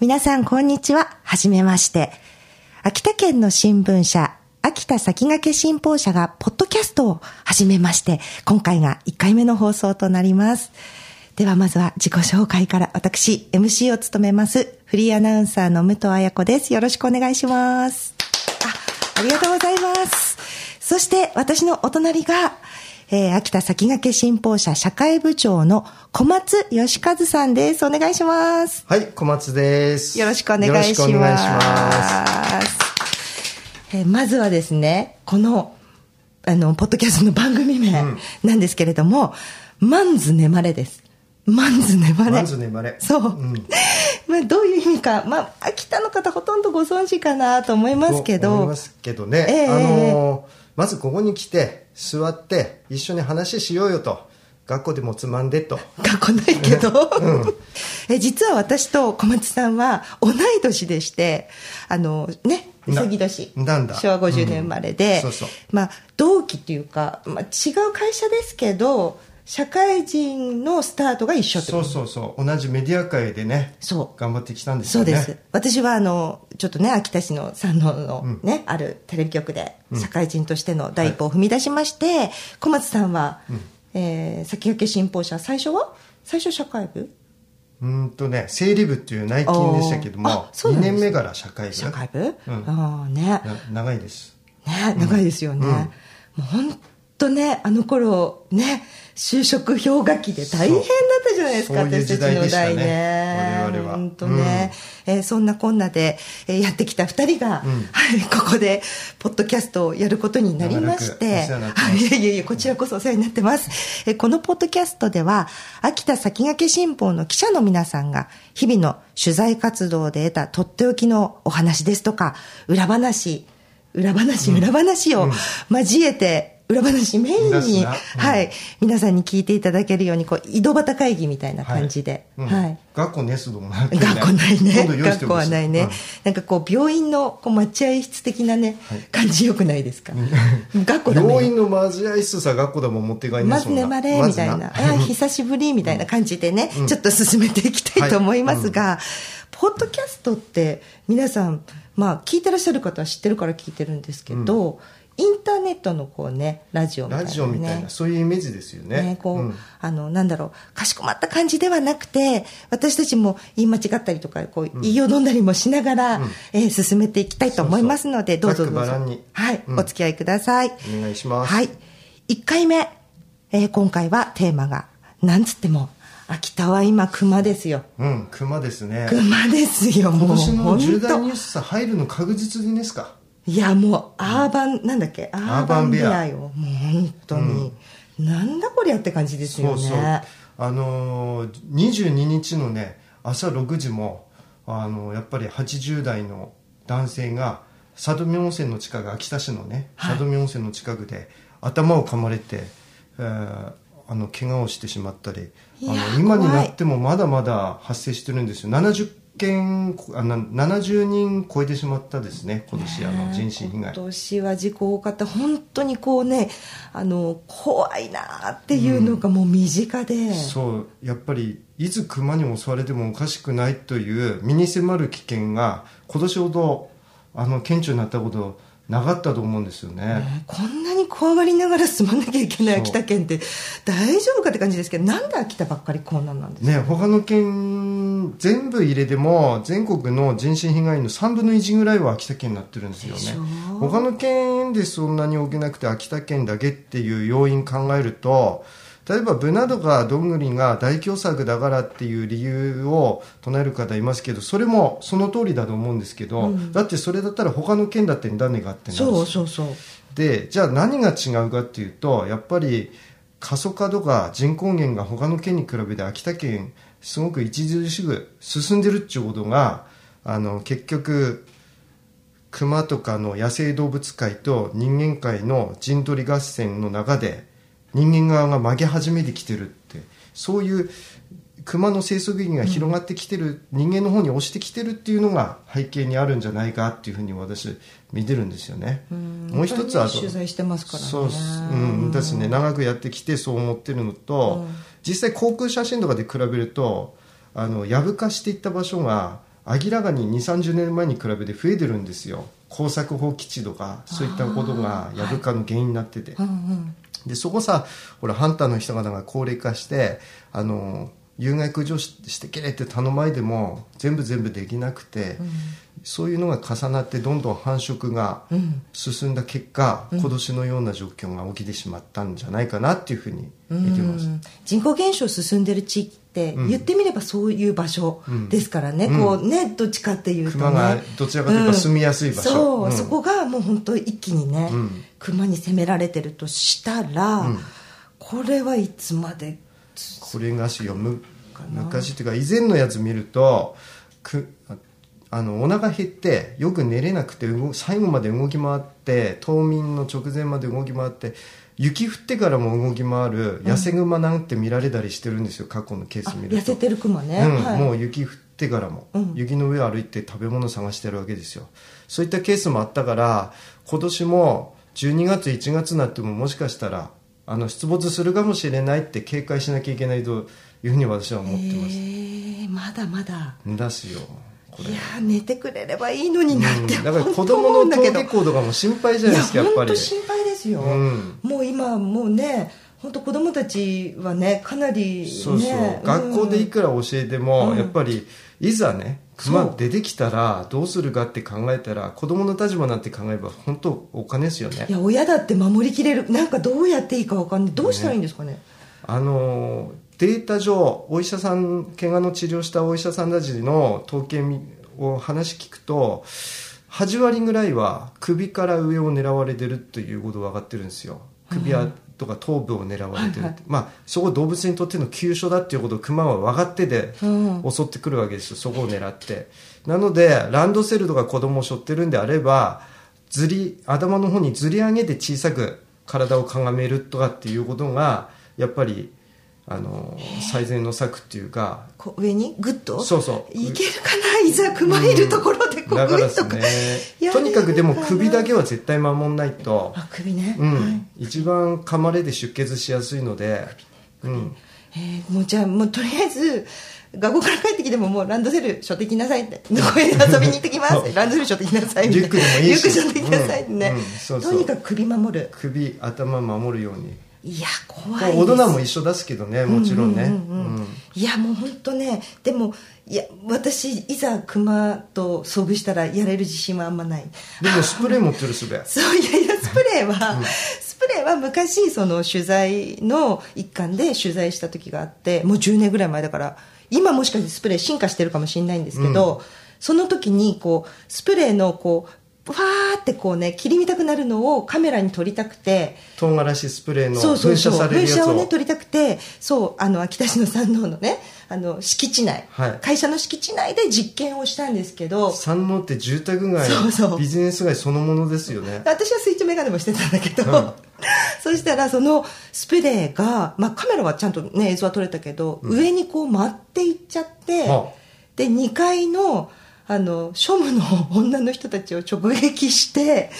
皆さん、こんにちは。はじめまして。秋田県の新聞社、秋田先駆け新報社が、ポッドキャストを始めまして、今回が1回目の放送となります。では、まずは自己紹介から、私、MC を務めます、フリーアナウンサーの武藤彩子です。よろしくお願いします。あ、ありがとうございます。そして、私のお隣が、えー、秋田先駆け新報社社会部長の小松義和さんです。お願いします。はい、小松です。よろしくお願いします。よろしくお願いします。えーまずはですね、この、あの、ポッドキャストの番組名なんですけれども、マンズネマレです。マンズネマレ。マンズネそう。うん まあ、どういう意味か、まあ、秋田の方ほとんどご存知かなと思いますけどと思いま、すけどね、ええあのーまずここに来て座って一緒に話しようよと。学校でもつまんでと。が来ないけど、え実は私と小松さんは同い年でしてあのねうなさぎ年。なんだ。昭和50年生まれで、うん。そうそう。まあ、同期っていうか、まあ、違う会社ですけど社会人のスタートが一緒そうそうそう。同じメディア界でねそう。頑張ってきたんですよね。そうです。私はあのちょっとね秋田市の山王のね、あるテレビ局で社会人としての第一歩を踏み出しまして、小松さんは、えー先駆け新報社最初は？最初社会部？うーんとね経理部っていう内勤でしたけどあも2そうなんです年目から社会部。社会部、うん。ああね。な長いです。ね長いですよね、もう本当ねあの頃ね就職氷河期で大変だったじゃないですか私たちの時代ね。我々は。本当ね、えーそんなこんなで、えーやってきた2人が、はい、ここでポッドキャストをやることになりまして。まいいやいやいやこちらこそお世話になってます、えーこのポッドキャストでは秋田先駆け新報の記者の皆さんが日々の取材活動で得たとっておきのお話ですとか裏話裏話、裏話を交えて、裏話メインに、はい、皆さんに聞いていただけるように、こう、井戸端会議みたいな感じで、うん。はい。学校ネスドも学校ないね学校はないね、うん。なんかこう病院のこう待合室的なね、感じよくないですか、学校だ病ね院の待合室さ学校でも持って帰りまず眠れみたいな、あ久しぶりみたいな感じでね、ちょっと進めていきたいと思いますが、ポッドキャストって皆さん、まあ、聞いてらっしゃる方は知ってるから聞いてるんですけど、インターネットのこうねラジオみたいな、ね、ラジオみたいなそういうイメージですよね。ね、こう、うん。あの、なんだろう、かしこまった感じではなくて、私たちも言い間違ったりとか、こう、言いよどんだりもしながら、えー進めていきたいと思いますので、どうぞどうぞ。はい、うん。お付き合いください。お願いします。はい。1回目、えー今回はテーマが、なんつっても、秋田は今熊ですよ。うん熊ですね。熊ですよ、もう。今年の重大ニュースさ入るの確実ですか？いや、もう、アーバン、なんだっけ、アーバンベア。よ。もう本当に。なんだこりゃって感じですよね。そうそう。あのー、22日のね朝6時もあのやっぱり80代の男性が佐渡見温泉の近く秋田市のねはい。佐渡見温泉の近くで頭を噛まれて、えーあの怪我をしてしまったりあの今に怖ない。ってもまだまだ発生してるんですよ。70件あな70人超えてしまったですね今年あの人身被害。今年は事故多かった。本当にこうねあの怖いなっていうのがもう身近で、そうやっぱりいつ熊に襲われてもおかしくないという身に迫る危険が今年ほどあの顕著になったことなかったと思うんですよね。ねこんなに怖がりながら住まなきゃいけない秋田県って大丈夫かって感じですけどなんで秋田ばっかりこうなんなんですか、ね、他の県全部入れても全国の人身被害の3分の1ぐらいは秋田県になってるんですよね。他の県でそんなに起きなくて秋田県だけっていう要因考えると例えばブナとかどんぐりが大凶作だからっていう理由を唱える方いますけどそれもその通りだと思うんですけど、だってそれだったら他の県だって何があってなるそうそうそう。でじゃあ何が違うかっていうとやっぱり過疎化とか人口減が他の県に比べて秋田県すごく著しく進んでるっていうことがあの結局熊とかの野生動物界と人間界の陣取り合戦の中で人間側が曲げ始めてきてるってそういう熊の生息域が広がってきてる、人間の方に押してきてるっていうのが背景にあるんじゃないかっていうふうに私見てるんですよね。もう一つは取材してますからね。そううん。ですね長くやってきてそう思ってるのと、実際航空写真とかで比べるとあのやぶ化していった場所が明らかに2 3 0年前に比べて増えてるんですよ。耕作放棄地とかそういったことがヤブ化の原因になってて、うんうんでそこさほらハンターの人々が高齢化してあの有害駆除してけれって頼まれても全部全部できなくて、そういうのが重なってどんどん繁殖がうん進んだ結果、今年のような状況が起きてしまったんじゃないかなっていうふうに見てます。うん人口減少進んでる地域ってうん。言ってみればそういう場所ですからね、うん。こうねどっちかっていうとね。熊がどちらかというと住みやすい場所、そう、うん。そこがもう本当一気にね、うん。熊に攻められてるとしたら、うん。これはいつまでこれがしよむ昔っていうか以前のやつ見るとくああのお腹減ってよく寝れなくて動最後まで動き回って冬眠の直前まで動き回って雪降ってからも動き回る痩せ熊なんて見られたりしてるんですよ過去のケーあス見ると。痩せてる熊ね、うんはい、もう雪降ってからも、うん。雪の上歩いて食べ物探してるわけですよ。そういったケースもあったから今年も12月1月になってももしかしたらあの出没するかもしれないって警戒しなきゃいけないというふうに私は思ってます、えーまだまだ。だしよいやー寝てくれればいいのになって、うん。だから子供の登下校とかも心配じゃないですかやっぱり。本当心配ですよ、うん。もう今もうね本当子供たちはねかなりねそうそう、ん。学校でいくら教えても、うん。やっぱりいざね熊出てきたらどうするかって考えたら子供の立場なんて考えれば本当お金ですよね。いや親だって守りきれる。なんかどうやっていいかわかんない。どうしたらいいんですかね。あのデータ上お医者さん怪我の治療したお医者さんたちの統計みを話聞くと8割ぐらいは首から上を狙われてるということが分かってるんですよ。首やとか頭部を狙われてるはいはい。まあそこ動物にとっての急所だっていうことを熊は分かっててうん。襲ってくるわけですよ。そこを狙って。なのでランドセルとか子供を背負ってるんであればずり頭の方にずり上げて小さく体をかがめるとかっていうことがやっぱりあの最善の策っていうかこう上に？グッと？そうそう。いけるかな？いざ熊いるところでこうグッと。かねとにかくでも首だけは絶対守んないと、あ首ね、うん。はい。一番噛まれで出血しやすいので、うん、えーもうじゃあもうとりあえず学校から帰ってきてももうランドセル背負ってきなさいってどこへ遊びに行ってきます。っ てランドセル背負ってきなさいみたいなリュックでもいいし。リュック背負ってきなさいってね、うん。うん。そうそう。とにかく首守る。首頭守るようにいや怖いです。大人も一緒ですけどねもちろんね、うんうん。うんうん。いやもう本当ねでもいや私いざ熊と遭遇したらやれる自信はあんまない。でもスプレー持ってるすべ。そういやいやスプレーは、スプレーは昔その取材の一環で取材した時があってもう10年ぐらい前だから今もしかしてスプレー進化してるかもしれないんですけど、その時にこうスプレーのこうわーってこうね切り見たくなるのをカメラに撮りたくて唐辛子スプレーのそうそうそう噴射されるやつを。噴射をね撮りたくてそうあの秋田市の山王のねあの敷地内、はい。会社の敷地内で実験をしたんですけど山王って住宅街そうそう。ビジネス街そのものですよね。私は水中メガネもしてたんだけど、うん。そしたらそのスプレーが、まあ、カメラはちゃんと、ね、映像は撮れたけど、上にこう舞っていっちゃって、はで2階のあの庶務の女の人たちを直撃して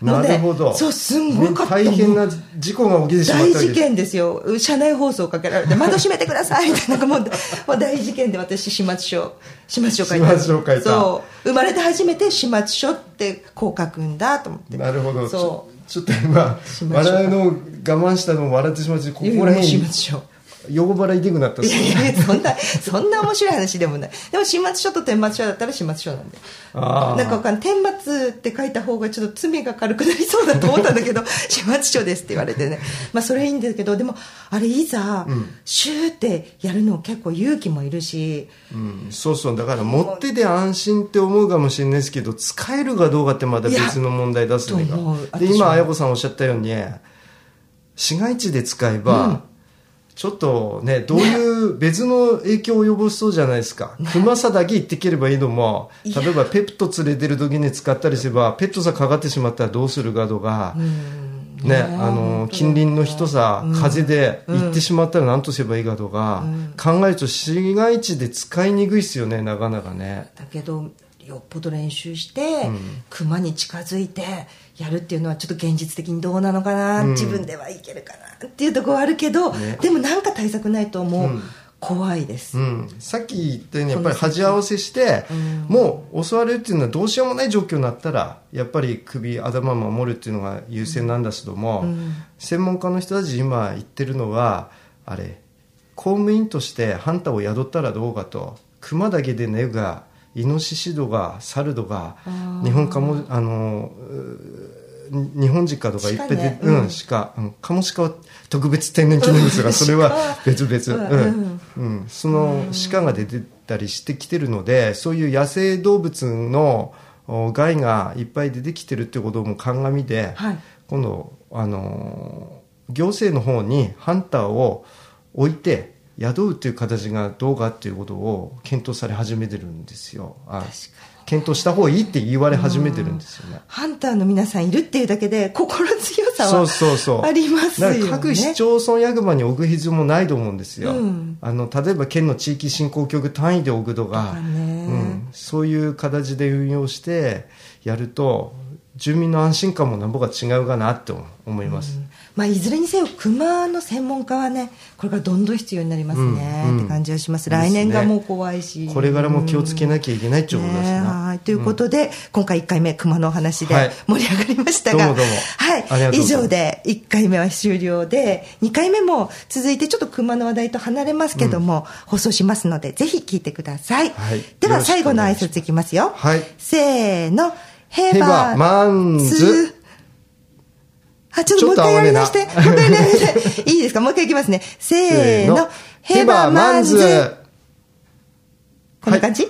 なるほど。そうすんごかった。大変な事故が起きてしまった大事件ですよ。車内放送をかけられて窓閉めてくださいってなんかもうもう大事件で私始末書始末書書いた。始末書を書いた。そう。生まれて初めて始末書ってこう書くんだと思って。なるほど。そちょちょっと今笑いの我慢したのを笑ってしまってこうこら辺。始に末書横腹痛くなったっいすやいやそんなそんな面白い話でもない。でも始末書と顛末書だったら始末書なんで。なんかわかんない顛末って書いた方がちょっと罪が軽くなりそうだと思ったんだけど 始末書ですって言われてね。まあそれいいんだけどでもあれいざ、シューってやるの結構勇気もいるし。うん、そうそう。だから持ってて安心って思うかもしれないですけど使えるかどうかってまた別の問題出すねいやと思う。が今綾子さんおっしゃったように市街地で使えば、うんちょっとねどういう別の影響を及ぼしそうじゃないですか、熊さだけ行ってければいいのも例えばペット連れてる時に使ったりすればペットさかかってしまったらどうするかとか、ね、あの近隣の人さ、風で行ってしまったら何とすればいいかとか、考えると市街地で使いにくいですよねなかなかね。だけどよっぽど練習して、熊に近づいてやるっていうのはちょっと現実的にどうなのかな、うん。自分ではいけるかなっていうところはあるけど、ね。でもなんか対策ないともう、うん。怖いです。うん、さっき言ったようにやっぱり恥合わせして、もう襲われるっていうのはどうしようもない状況になったらやっぱり首頭を守るっていうのが優先なんだけども、専門家の人たち今言ってるのはあれ公務員としてハンターを宿ったらどうかと熊だけでねがイノシシ度が猿度が日本かもあのう日本鹿とかいっぱいで、鹿ねうん、鹿、うん、カモシカは特別天然記念物がそれは別々、ううん。ん。うん、その鹿が出てたりしてきてるのでそういう野生動物のお害がいっぱい出てきてるってことも鑑みで、はい。今度あのー行政の方にハンターを置いて宿うっていう形がどうかっていうことを検討され始めてるんですよ。あ検討した方がいいって言われ始めてるんですよね。ハンターの皆さんいるっていうだけで心強さそうはそうそう。ありますよね。各市町村役場に置く必要もないと思うんですよ、うん。あの例えば県の地域振興局単位で置くとかとかね。うん、そういう形で運用してやると住民の安心感もなんぼか違うかなって思います、まあ、いずれにせよ熊の専門家はねこれからどんどん必要になりますね、うん。うんって感じはします。来年がもう怖いし。これからも気をつけなきゃいけないっていうことですねねはいということで、今回1回目熊のお話ではい。盛り上がりましたが、どうもどうも。はい。ありがとう以上で1回目は終了で2回目も続いてちょっと熊の話題と離れますけども、放送しますのでぜひ聞いてください、はい。では最後の挨拶いきますよ。はい。せーのヘヘババマンズあ、ちょっともう一回やりまして。もう一回やりまして。いいですかもう一回いきますね。せーの。ヘバマンズ。こんな感じ、